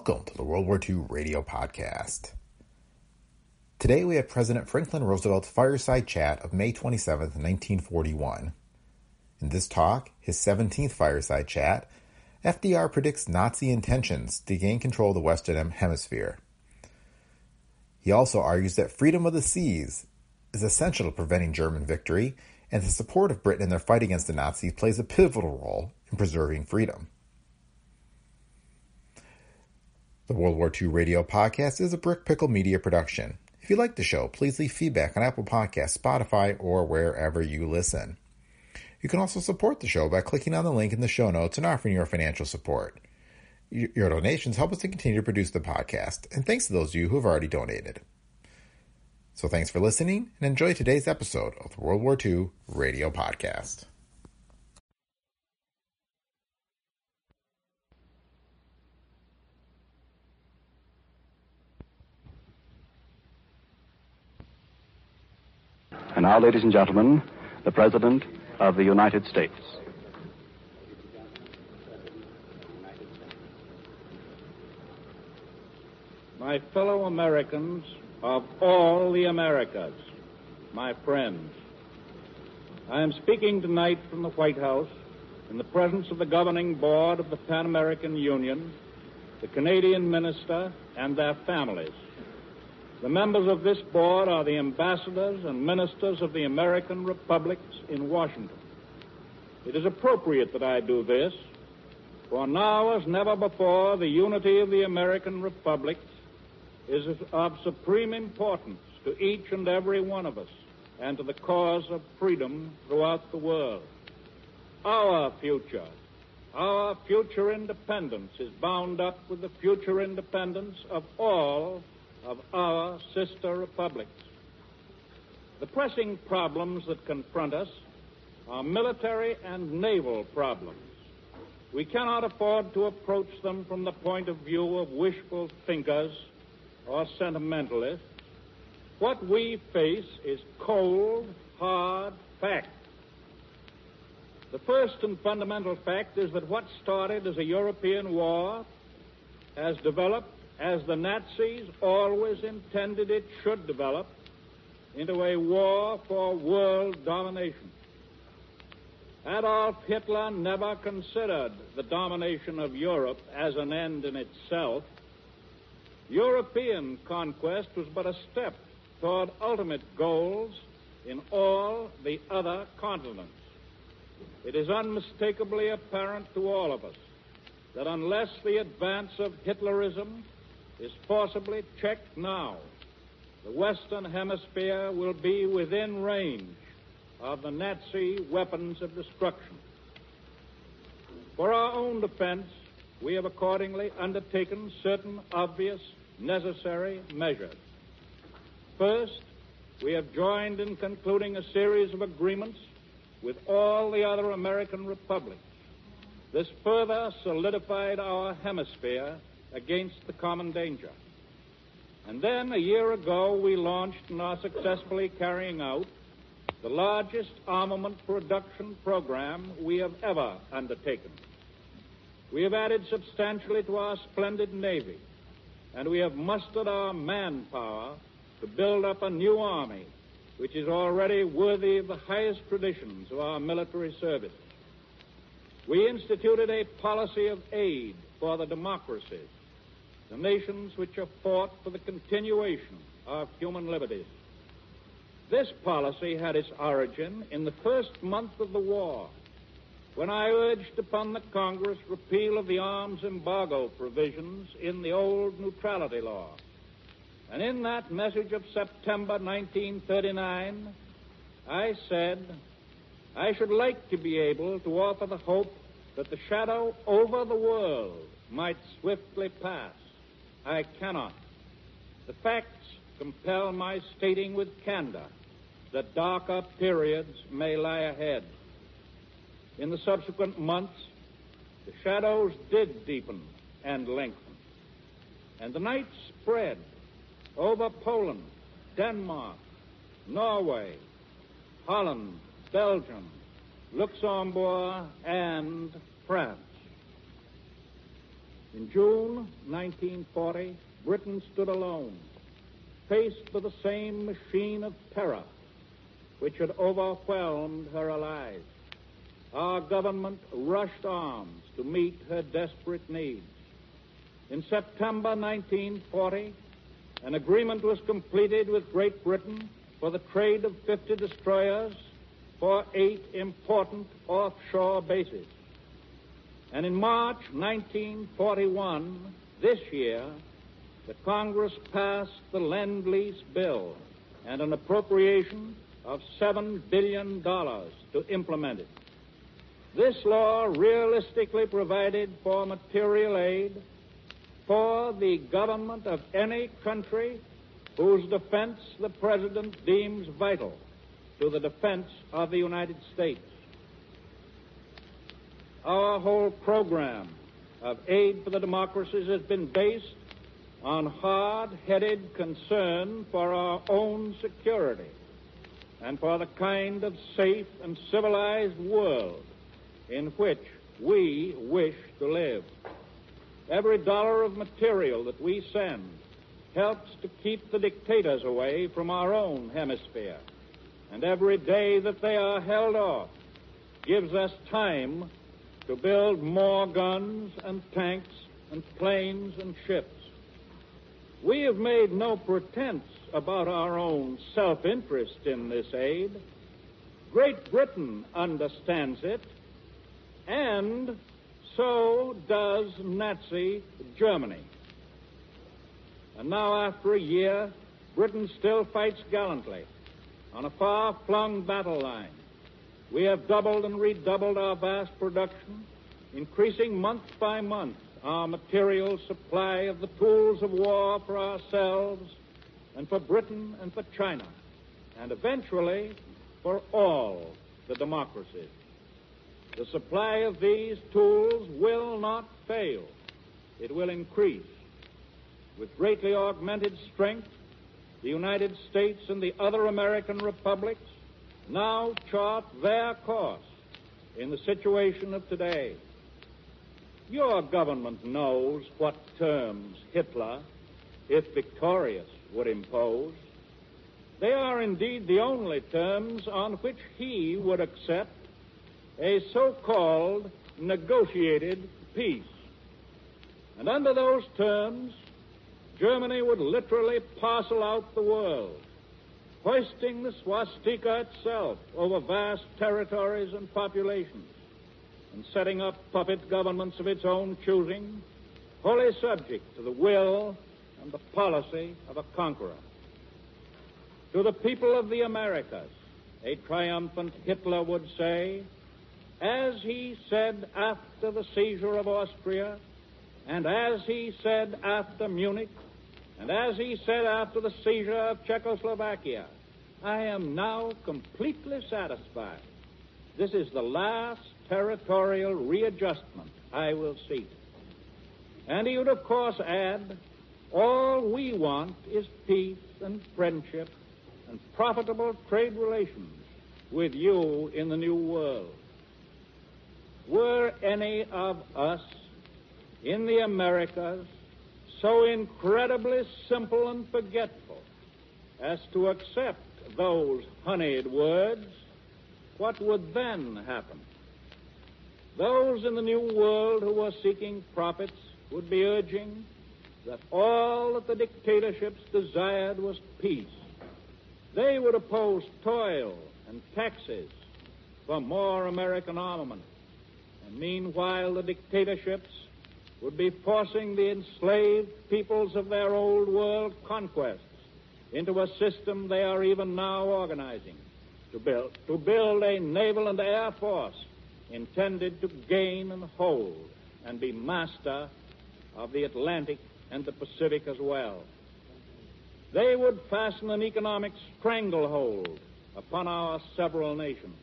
Welcome to the World War II Radio Podcast. Today we have President Franklin Roosevelt's fireside chat of May 27, 1941. In this talk, his 17th fireside chat, FDR predicts Nazi intentions to gain control of the Western Hemisphere. He also argues that freedom of the seas is essential to preventing German victory, and the support of Britain in their fight against the Nazis plays a pivotal role in preserving freedom. The World War II Radio Podcast is a Brick Pickle Media production. If you like the show, please leave feedback on Apple Podcasts, Spotify, or wherever you listen. You can also support the show by clicking on the link in the show notes and offering your financial support. Your donations help us to continue to produce the podcast, and thanks to those of you who have already donated. So thanks for listening, and enjoy today's episode of the World War II Radio Podcast. And now, ladies and gentlemen, the President of the United States. My fellow Americans of all the Americas, my friends, I am speaking tonight from the White House in the presence of the governing board of the Pan American Union, the Canadian minister, and their families. The members of this board are the ambassadors and ministers of the American republics in Washington. It is appropriate that I do this, for now as never before, the unity of the American republics is of supreme importance to each and every one of us and to the cause of freedom throughout the world. Our future, our future independence is bound up with the future independence of all of our sister republics. The pressing problems that confront us are military and naval problems. We cannot afford to approach them from the point of view of wishful thinkers or sentimentalists. What we face is cold, hard fact. The first and fundamental fact is that what started as a European war has developed as the Nazis always intended it should develop into a war for world domination. Adolf Hitler never considered the domination of Europe as an end in itself. European conquest was but a step toward ultimate goals in all the other continents. It is unmistakably apparent to all of us that unless the advance of Hitlerism is forcibly checked now, the Western Hemisphere will be within range of the Nazi weapons of destruction. For our own defense, we have accordingly undertaken certain obvious, necessary measures. First, we have joined in concluding a series of agreements with all the other American republics. This further solidified our hemisphere against the common danger. And then, a year ago, we launched and are successfully carrying out the largest armament production program we have ever undertaken. We have added substantially to our splendid Navy, and we have mustered our manpower to build up a new army which is already worthy of the highest traditions of our military service. We instituted a policy of aid for the democracies, the nations which have fought for the continuation of human liberties. This policy had its origin in the first month of the war, when I urged upon the Congress repeal of the arms embargo provisions in the old neutrality law. And in that message of September 1939, I said, I should like to be able to offer the hope that the shadow over the world might swiftly pass. I cannot. The facts compel my stating with candor that darker periods may lie ahead. In the subsequent months, the shadows did deepen and lengthen, and the night spread over Poland, Denmark, Norway, Holland, Belgium, Luxembourg, and France. In June 1940, Britain stood alone, faced with the same machine of terror which had overwhelmed her allies. Our government rushed arms to meet her desperate needs. In September 1940, an agreement was completed with Great Britain for the trade of 50 destroyers for eight important offshore bases. And in March 1941, this year, the Congress passed the Lend Lease Bill and an appropriation of $7 billion to implement it. This law realistically provided for material aid for the government of any country whose defense the President deems vital to the defense of the United States. Our whole program of aid for the democracies has been based on hard-headed concern for our own security and for the kind of safe and civilized world in which we wish to live. Every dollar of material that we send helps to keep the dictators away from our own hemisphere. And every day that they are held off gives us time to build more guns and tanks and planes and ships. We have made no pretense about our own self interest in this aid. Great Britain understands it, and so does Nazi Germany. And now, after a year, Britain still fights gallantly on a far flung battle line. We have doubled and redoubled our vast production, increasing month by month our material supply of the tools of war for ourselves and for Britain and for China, and eventually for all the democracies. The supply of these tools will not fail. It will increase. With greatly augmented strength, the United States and the other American republics now chart their course in the situation of today. Your government knows what terms Hitler, if victorious, would impose. They are indeed the only terms on which he would accept a so called negotiated peace. And under those terms, Germany would literally parcel out the world, hoisting the swastika itself over vast territories and populations, and setting up puppet governments of its own choosing, wholly subject to the will and the policy of a conqueror. To the people of the Americas, a triumphant Hitler would say, as he said after the seizure of Austria, and as he said after Munich, and as he said after the seizure of Czechoslovakia, I am now completely satisfied. This is the last territorial readjustment I will see. And he would, of course, add, all we want is peace and friendship and profitable trade relations with you in the new world. Were any of us in the Americas so incredibly simple and forgetful as to accept those honeyed words, what would then happen? Those in the New World who were seeking profits would be urging that all that the dictatorships desired was peace. They would oppose toil and taxes for more American armament. And meanwhile, the dictatorships would be forcing the enslaved peoples of their old world conquests into a system they are even now organizing to build, to build a naval and air force intended to gain and hold and be master of the Atlantic and the Pacific as well. They would fasten an economic stranglehold upon our several nations.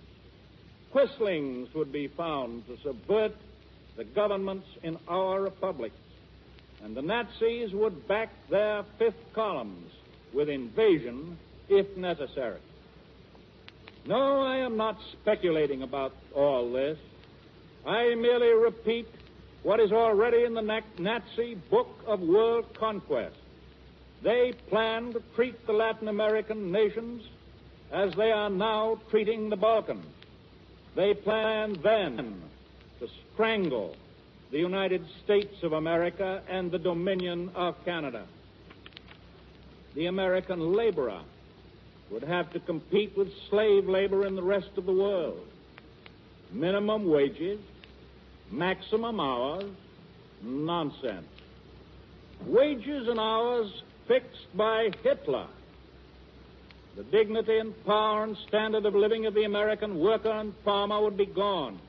Quislings would be found to subvert the governments in our republics, and the Nazis would back their fifth columns with invasion if necessary. No, I am not speculating about all this. I merely repeat what is already in the Nazi Book of World Conquest. They plan to treat the Latin American nations as they are now treating the Balkans. They plan then to strangle the United States of America and the Dominion of Canada. The American laborer would have to compete with slave labor in the rest of the world. Minimum wages, maximum hours, nonsense. Wages and hours fixed by Hitler. The dignity and power and standard of living of the American worker and farmer would be gone.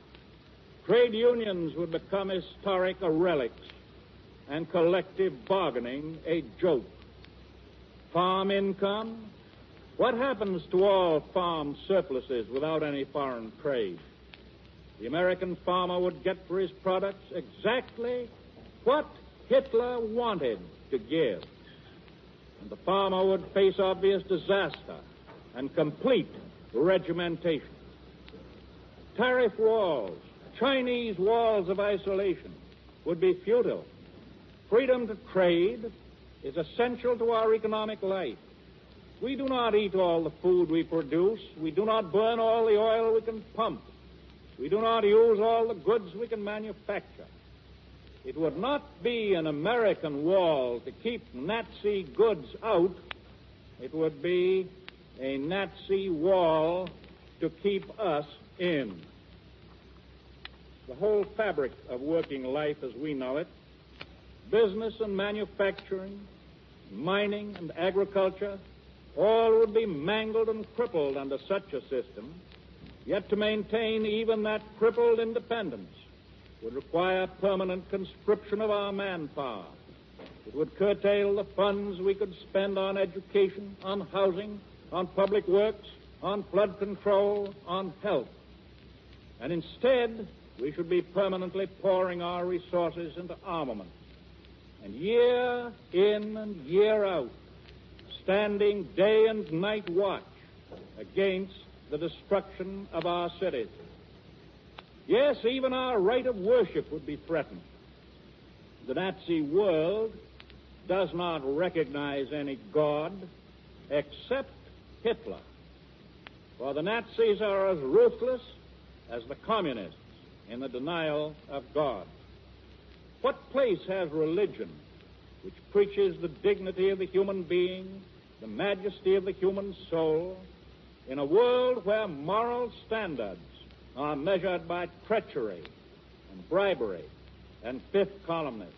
Trade unions would become historic relics and collective bargaining a joke. Farm income? What happens to all farm surpluses without any foreign trade? The American farmer would get for his products exactly what Hitler wanted to give. And the farmer would face obvious disaster and complete regimentation. Tariff walls, Chinese walls of isolation would be futile. Freedom to trade is essential to our economic life. We do not eat all the food we produce. We do not burn all the oil we can pump. We do not use all the goods we can manufacture. It would not be an American wall to keep Nazi goods out. It would be a Nazi wall to keep us in. The whole fabric of working life as we know it, business and manufacturing, mining and agriculture, all would be mangled and crippled under such a system. Yet to maintain even that crippled independence would require permanent conscription of our manpower. It would curtail the funds we could spend on education, on housing, on public works, on flood control, on health. And instead, we should be permanently pouring our resources into armament. And year in and year out, standing day and night watch against the destruction of our cities. Yes, even our right of worship would be threatened. The Nazi world does not recognize any God except Hitler. For the Nazis are as ruthless as the communists in the denial of God. What place has religion, which preaches the dignity of the human being, the majesty of the human soul, in a world where moral standards are measured by treachery and bribery and fifth columnists.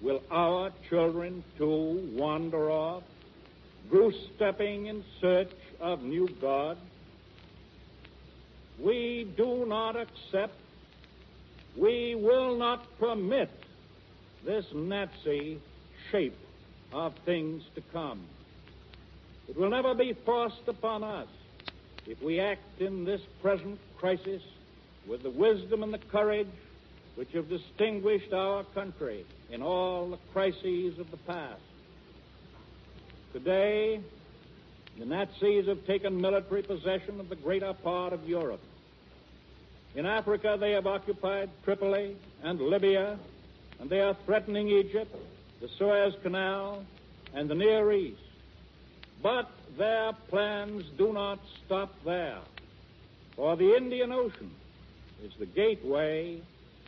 Will our children too wander off, goose stepping in search of new gods? We do not accept, we will not permit this Nazi shape of things to come. It will never be forced upon us if we act in this present crisis with the wisdom and the courage which have distinguished our country in all the crises of the past. Today, the Nazis have taken military possession of the greater part of Europe. In Africa, they have occupied Tripoli and Libya, and they are threatening Egypt, the Suez Canal, and the Near East. But their plans do not stop there, for the Indian Ocean is the gateway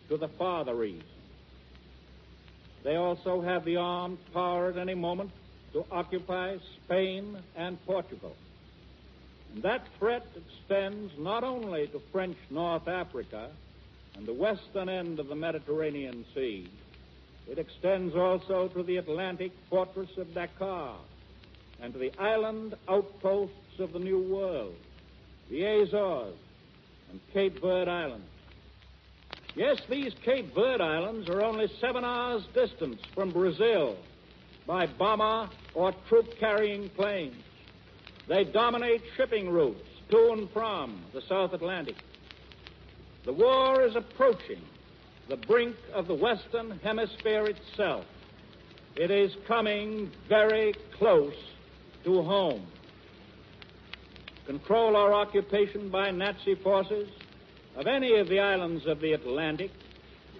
to the Farther East. They also have the armed power at any moment to occupy Spain and Portugal. And that threat extends not only to French North Africa and the western end of the Mediterranean Sea, it extends also to the Atlantic fortress of Dakar and to the island outposts of the New World, the Azores and Cape Verde Islands. Yes, these Cape Verde Islands are only seven hours' distance from Brazil by bomber or troop carrying planes. They dominate shipping routes to and from the South Atlantic. The war is approaching the brink of the Western Hemisphere itself. It is coming very close to home. Control or occupation by Nazi forces of any of the islands of the Atlantic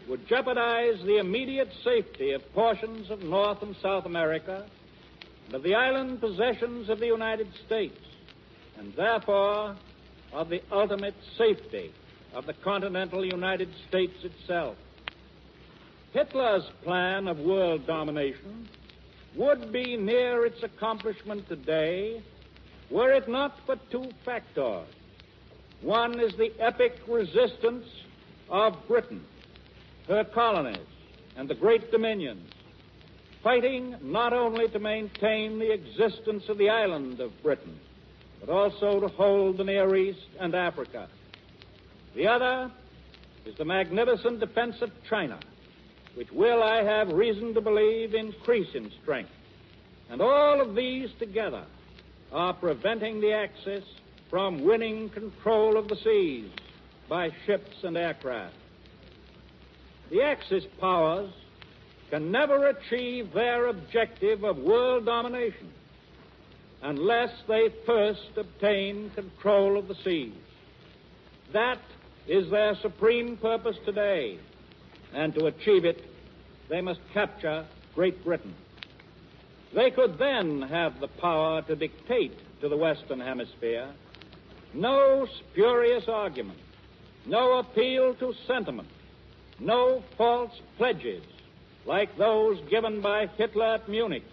would jeopardize the immediate safety of portions of North and South America and of the island possessions of the United States, and therefore of the ultimate safety of the continental United States itself. Hitler's plan of world domination would be near its accomplishment today were it not for two factors. One is the epic resistance of Britain, her colonies, and the great dominions, fighting not only to maintain the existence of the island of Britain, but also to hold the Near East and Africa. The other is the magnificent defense of China, which will, I have reason to believe, increase in strength. And all of these together are preventing the Axis from winning control of the seas by ships and aircraft. The Axis powers can never achieve their objective of world domination unless they first obtain control of the seas. That is their supreme purpose today, and to achieve it, they must capture Great Britain. They could then have the power to dictate to the Western Hemisphere no spurious argument, no appeal to sentiment, no false pledges like those given by Hitler at Munich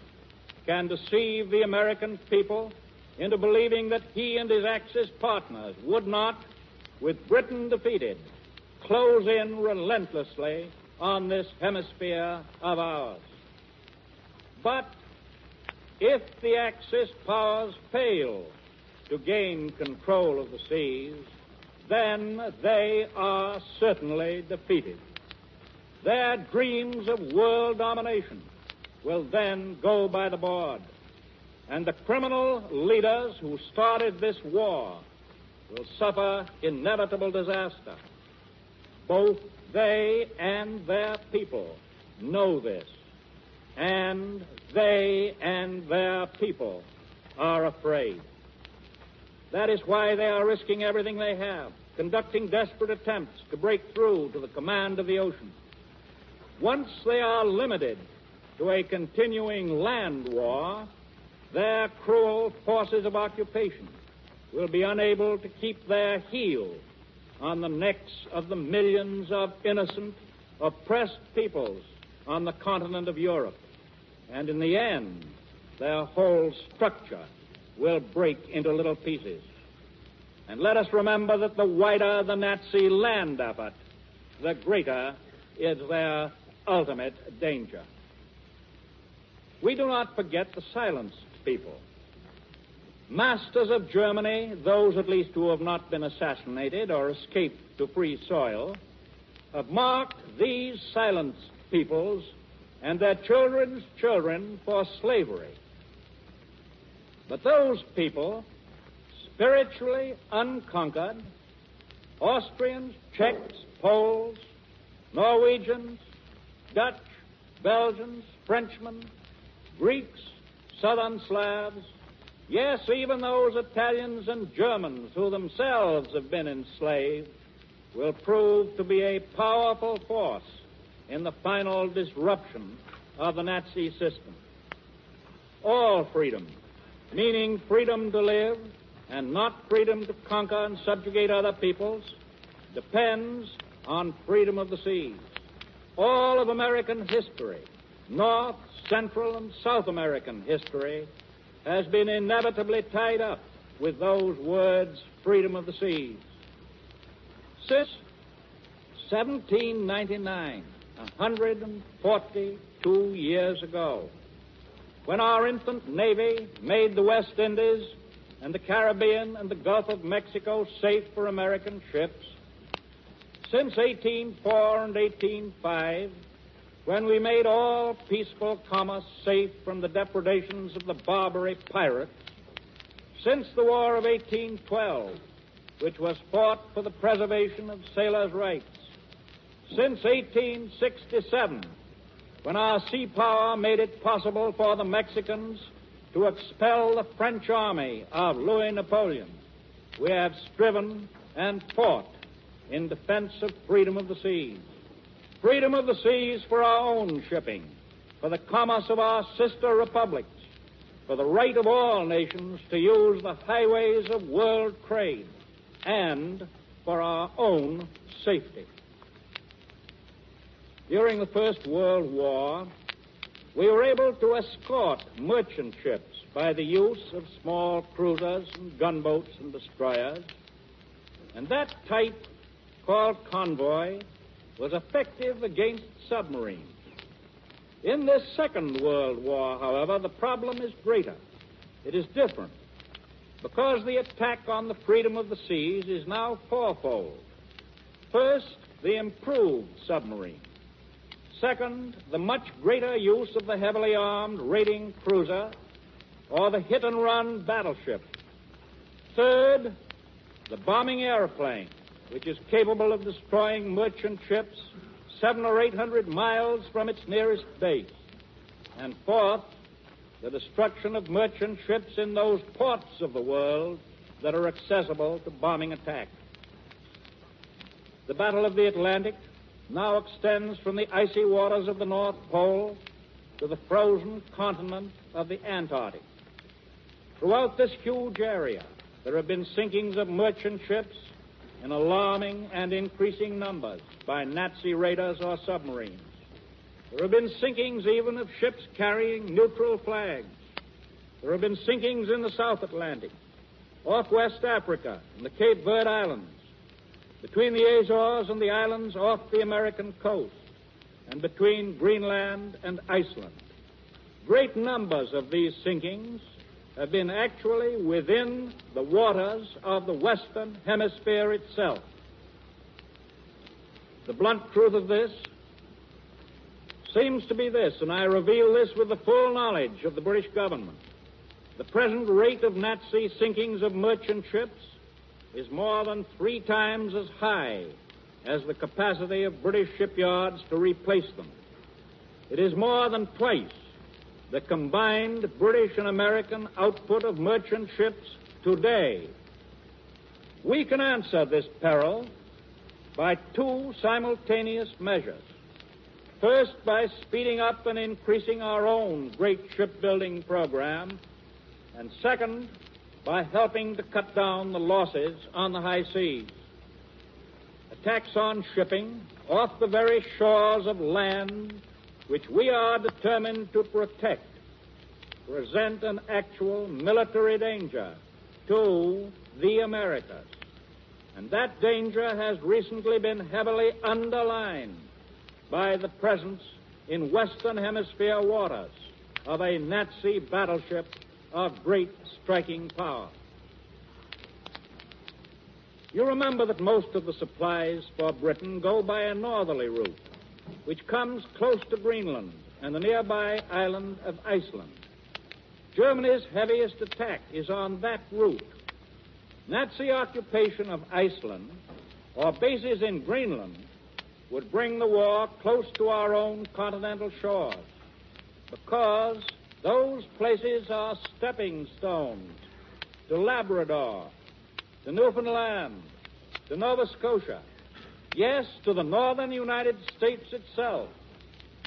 can deceive the American people into believing that he and his Axis partners would not, with Britain defeated, close in relentlessly on this hemisphere of ours. But if the Axis powers fail to gain control of the seas, then they are certainly defeated. Their dreams of world domination will then go by the board. And the criminal leaders who started this war will suffer inevitable disaster. Both they and their people know this. And they and their people are afraid. That is why they are risking everything they have, conducting desperate attempts to break through to the command of the ocean. Once they are limited to a continuing land war, their cruel forces of occupation will be unable to keep their heel on the necks of the millions of innocent, oppressed peoples on the continent of Europe. And in the end, their whole structure will break into little pieces. And let us remember that the wider the Nazi land effort, the greater is their ultimate danger. We do not forget the silenced people. Masters of Germany, those at least who have not been assassinated or escaped to free soil, have marked these silenced peoples and their children's children for slavery. But those people, spiritually unconquered, Austrians, Czechs, Poles, Norwegians, Dutch, Belgians, Frenchmen, Greeks, Southern Slavs, yes, even those Italians and Germans who themselves have been enslaved, will prove to be a powerful force in the final disruption of the Nazi system. All freedom, meaning freedom to live and not freedom to conquer and subjugate other peoples, depends on freedom of the seas. All of American history, North, Central, and South American history, has been inevitably tied up with those words, freedom of the seas. Since 1799, 142 years ago, when our infant Navy made the West Indies and the Caribbean and the Gulf of Mexico safe for American ships, Since 1804 and 1805, when we made all peaceful commerce safe from the depredations of the Barbary pirates, since the War of 1812, which was fought for the preservation of sailors' rights, since 1867, when our sea power made it possible for the Mexicans to expel the French army of Louis Napoleon, we have striven and fought in defense of freedom of the seas. Freedom of the seas for our own shipping, for the commerce of our sister republics, for the right of all nations to use the highways of world trade, and for our own safety. During the First World War, we were able to escort merchant ships by the use of small cruisers and gunboats and destroyers. And that type, called convoy, was effective against submarines. In this Second World War, however, the problem is greater. It is different. Because the attack on the freedom of the seas is now fourfold. First, the improved submarine. Second, the much greater use of the heavily armed raiding cruiser or the hit and run battleship. Third, the bombing airplane, which is capable of destroying merchant ships seven or eight hundred miles from its nearest base. And fourth, the destruction of merchant ships in those ports of the world that are accessible to bombing attack. The Battle of the Atlantic now extends from the icy waters of the North Pole to the frozen continent of the Antarctic. Throughout this huge area, there have been sinkings of merchant ships in alarming and increasing numbers by Nazi raiders or submarines. There have been sinkings even of ships carrying neutral flags. There have been sinkings in the South Atlantic, off West Africa, and the Cape Verde Islands, between the Azores and the islands off the American coast, and between Greenland and Iceland. Great numbers of these sinkings have been actually within the waters of the Western Hemisphere itself. The blunt truth of this seems to be this, and I reveal this with the full knowledge of the British government. The present rate of Nazi sinkings of merchant ships is more than three times as high as the capacity of British shipyards to replace them. It is more than twice the combined British and American output of merchant ships today. We can answer this peril by two simultaneous measures. First, by speeding up and increasing our own great shipbuilding program, and second, by helping to cut down the losses on the high seas. Attacks on shipping off the very shores of land which we are determined to protect present an actual military danger to the Americas. And that danger has recently been heavily underlined by the presence in Western Hemisphere waters of a Nazi battleship of great striking power. You remember that most of the supplies for Britain go by a northerly route, which comes close to Greenland and the nearby island of Iceland. Germany's heaviest attack is on that route. Nazi occupation of Iceland or bases in Greenland would bring the war close to our own continental shores because those places are stepping stones to Labrador, to Newfoundland, to Nova Scotia, yes, to the northern United States itself,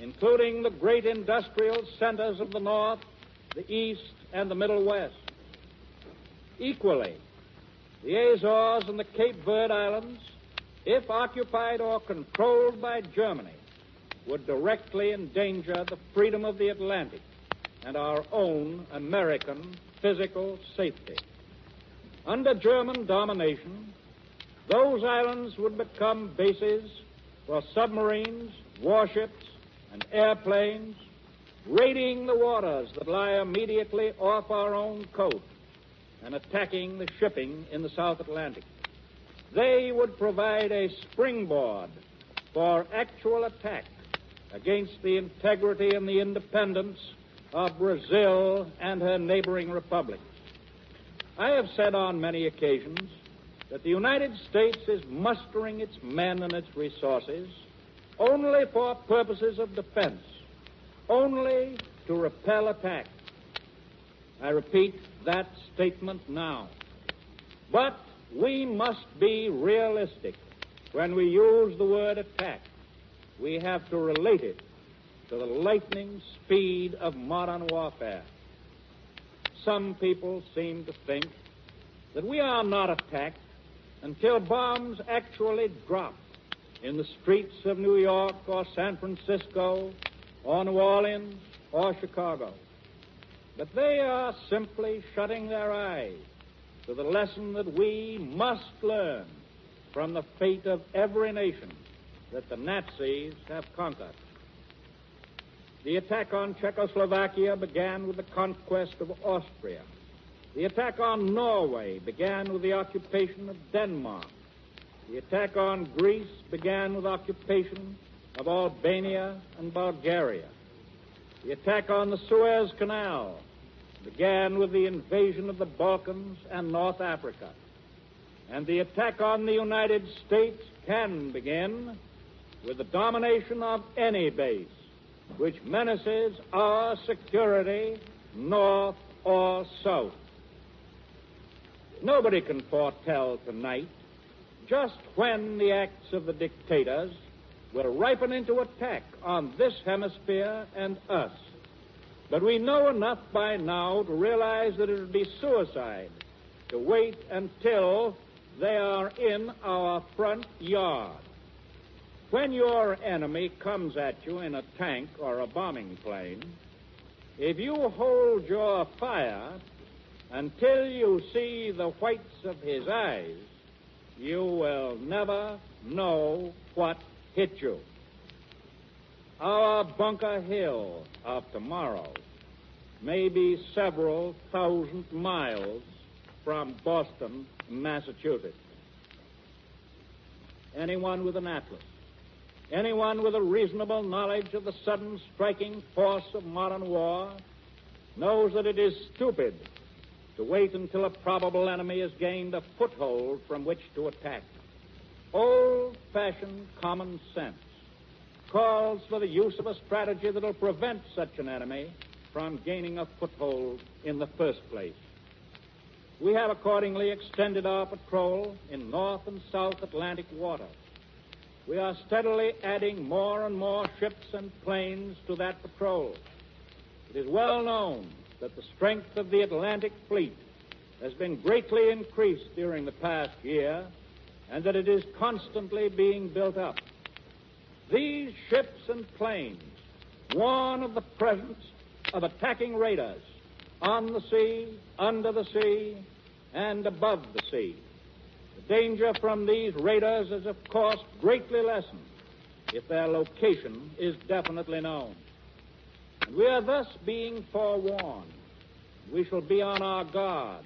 including the great industrial centers of the North, the East, and the Middle West. Equally, the Azores and the Cape Verde Islands, if occupied or controlled by Germany, would directly endanger the freedom of the Atlantic and our own American physical safety. Under German domination, those islands would become bases for submarines, warships, and airplanes raiding the waters that lie immediately off our own coast and attacking the shipping in the South Atlantic. They would provide a springboard for actual attack against the integrity and the independence of Brazil and her neighboring republics. I have said on many occasions that the United States is mustering its men and its resources only for purposes of defense, only to repel attack. I repeat that statement now. But we must be realistic when we use the word attack. We have to relate it to the lightning speed of modern warfare. Some people seem to think that we are not attacked until bombs actually drop in the streets of New York or San Francisco or New Orleans or Chicago. But they are simply shutting their eyes to the lesson that we must learn from the fate of every nation that the Nazis have conquered. The attack on Czechoslovakia began with the conquest of Austria. The attack on Norway began with the occupation of Denmark. The attack on Greece began with occupation of Albania and Bulgaria. The attack on the Suez Canal began with the invasion of the Balkans and North Africa. And the attack on the United States can begin with the domination of any base which menaces our security north or south. Nobody can foretell tonight just when the acts of the dictators will ripen into attack on this hemisphere and us. But we know enough by now to realize that it would be suicide to wait until they are in our front yard. When your enemy comes at you in a tank or a bombing plane, if you hold your fire until you see the whites of his eyes, you will never know what hit you. Our Bunker Hill of tomorrow may be several thousand miles from Boston, Massachusetts. Anyone with an atlas Anyone with a reasonable knowledge of the sudden striking force of modern war knows that it is stupid to wait until a probable enemy has gained a foothold from which to attack. Old fashioned common sense calls for the use of a strategy that will prevent such an enemy from gaining a foothold in the first place. We have accordingly extended our patrol in North and South Atlantic waters we are steadily adding more and more ships and planes to that patrol. It is well known that the strength of the Atlantic fleet has been greatly increased during the past year and that it is constantly being built up. These ships and planes warn of the presence of attacking raiders on the sea, under the sea, and above the sea. The danger from these raiders is, of course, greatly lessened if their location is definitely known. We are thus being forewarned. We shall be on our guard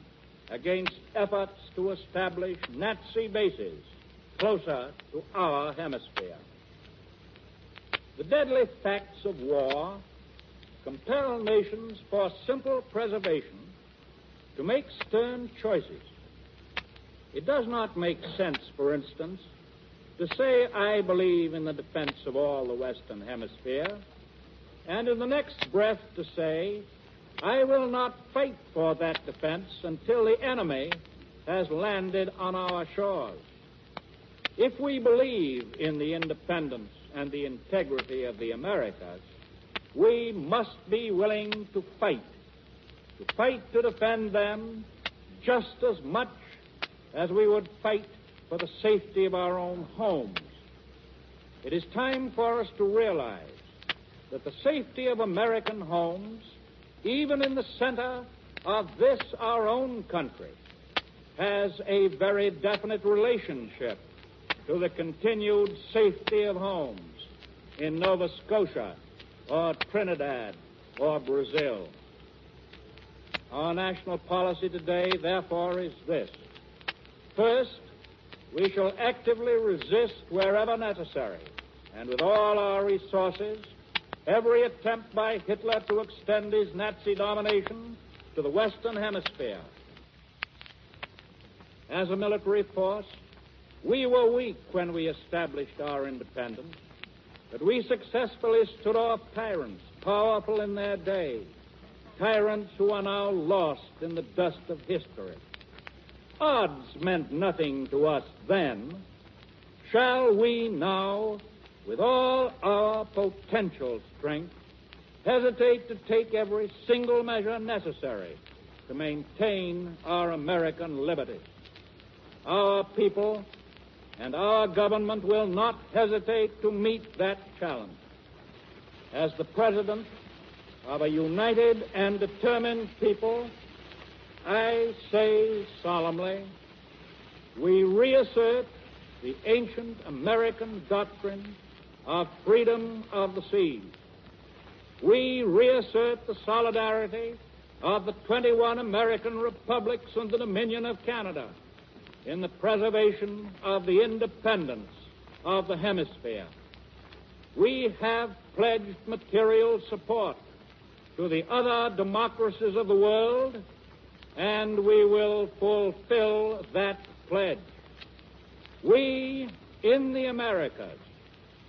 against efforts to establish Nazi bases closer to our hemisphere. The deadly facts of war compel nations for simple preservation to make stern choices it does not make sense, for instance, to say, I believe in the defense of all the Western Hemisphere, and in the next breath to say, I will not fight for that defense until the enemy has landed on our shores. If we believe in the independence and the integrity of the Americas, we must be willing to fight. To fight to defend them just as much as we would fight for the safety of our own homes. It is time for us to realize that the safety of American homes, even in the center of this, our own country, has a very definite relationship to the continued safety of homes in Nova Scotia or Trinidad or Brazil. Our national policy today, therefore, is this First, we shall actively resist wherever necessary, and with all our resources, every attempt by Hitler to extend his Nazi domination to the Western Hemisphere. As a military force, we were weak when we established our independence, but we successfully stood off tyrants, powerful in their day, tyrants who are now lost in the dust of history. Odds meant nothing to us then. Shall we now, with all our potential strength, hesitate to take every single measure necessary to maintain our American liberty. Our people and our government will not hesitate to meet that challenge. As the President of a united and determined people, I say solemnly, we reassert the ancient American doctrine of freedom of the seas. We reassert the solidarity of the 21 American republics and the Dominion of Canada in the preservation of the independence of the hemisphere. We have pledged material support to the other democracies of the world, and we will fulfill that pledge. We in the Americas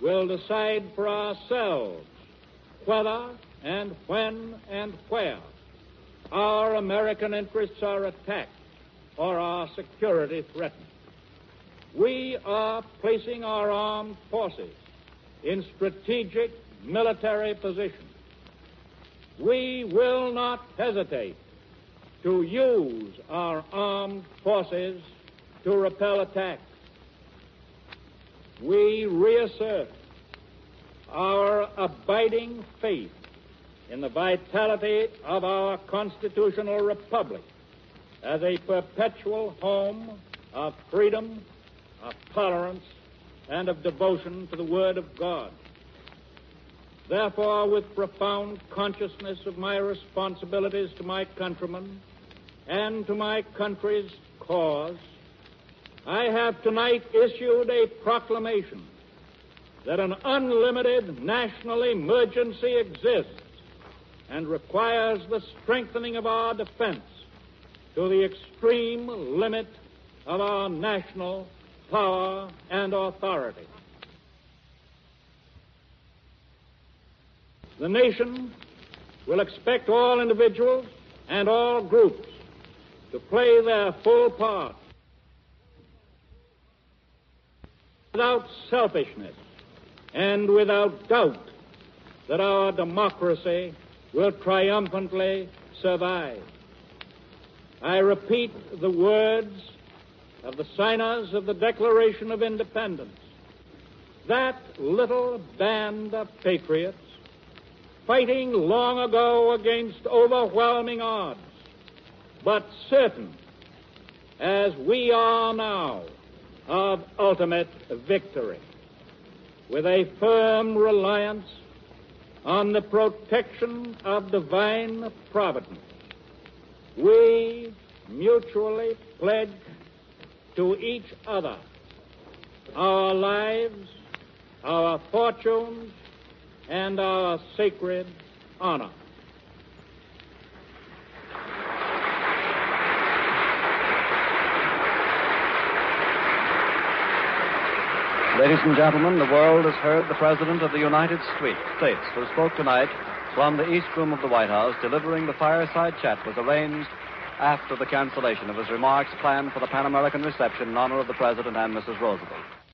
will decide for ourselves whether and when and where our American interests are attacked or our security threatened. We are placing our armed forces in strategic military positions. We will not hesitate to use our armed forces to repel attacks. We reassert our abiding faith in the vitality of our constitutional republic as a perpetual home of freedom, of tolerance, and of devotion to the Word of God. Therefore, with profound consciousness of my responsibilities to my countrymen and to my country's cause, I have tonight issued a proclamation that an unlimited national emergency exists and requires the strengthening of our defense to the extreme limit of our national power and authority. The nation will expect all individuals and all groups to play their full part without selfishness and without doubt that our democracy will triumphantly survive. I repeat the words of the signers of the Declaration of Independence. That little band of patriots, fighting long ago against overwhelming odds, but certain, as we are now, of ultimate victory, with a firm reliance on the protection of divine providence we mutually pledge to each other our lives, our fortunes, and our sacred honor. Ladies and gentlemen, the world has heard the President of the United States, who spoke tonight from the East Room of the White House, delivering the fireside chat was arranged after the cancellation of his remarks planned for the Pan American reception in honor of the President and Mrs. Roosevelt.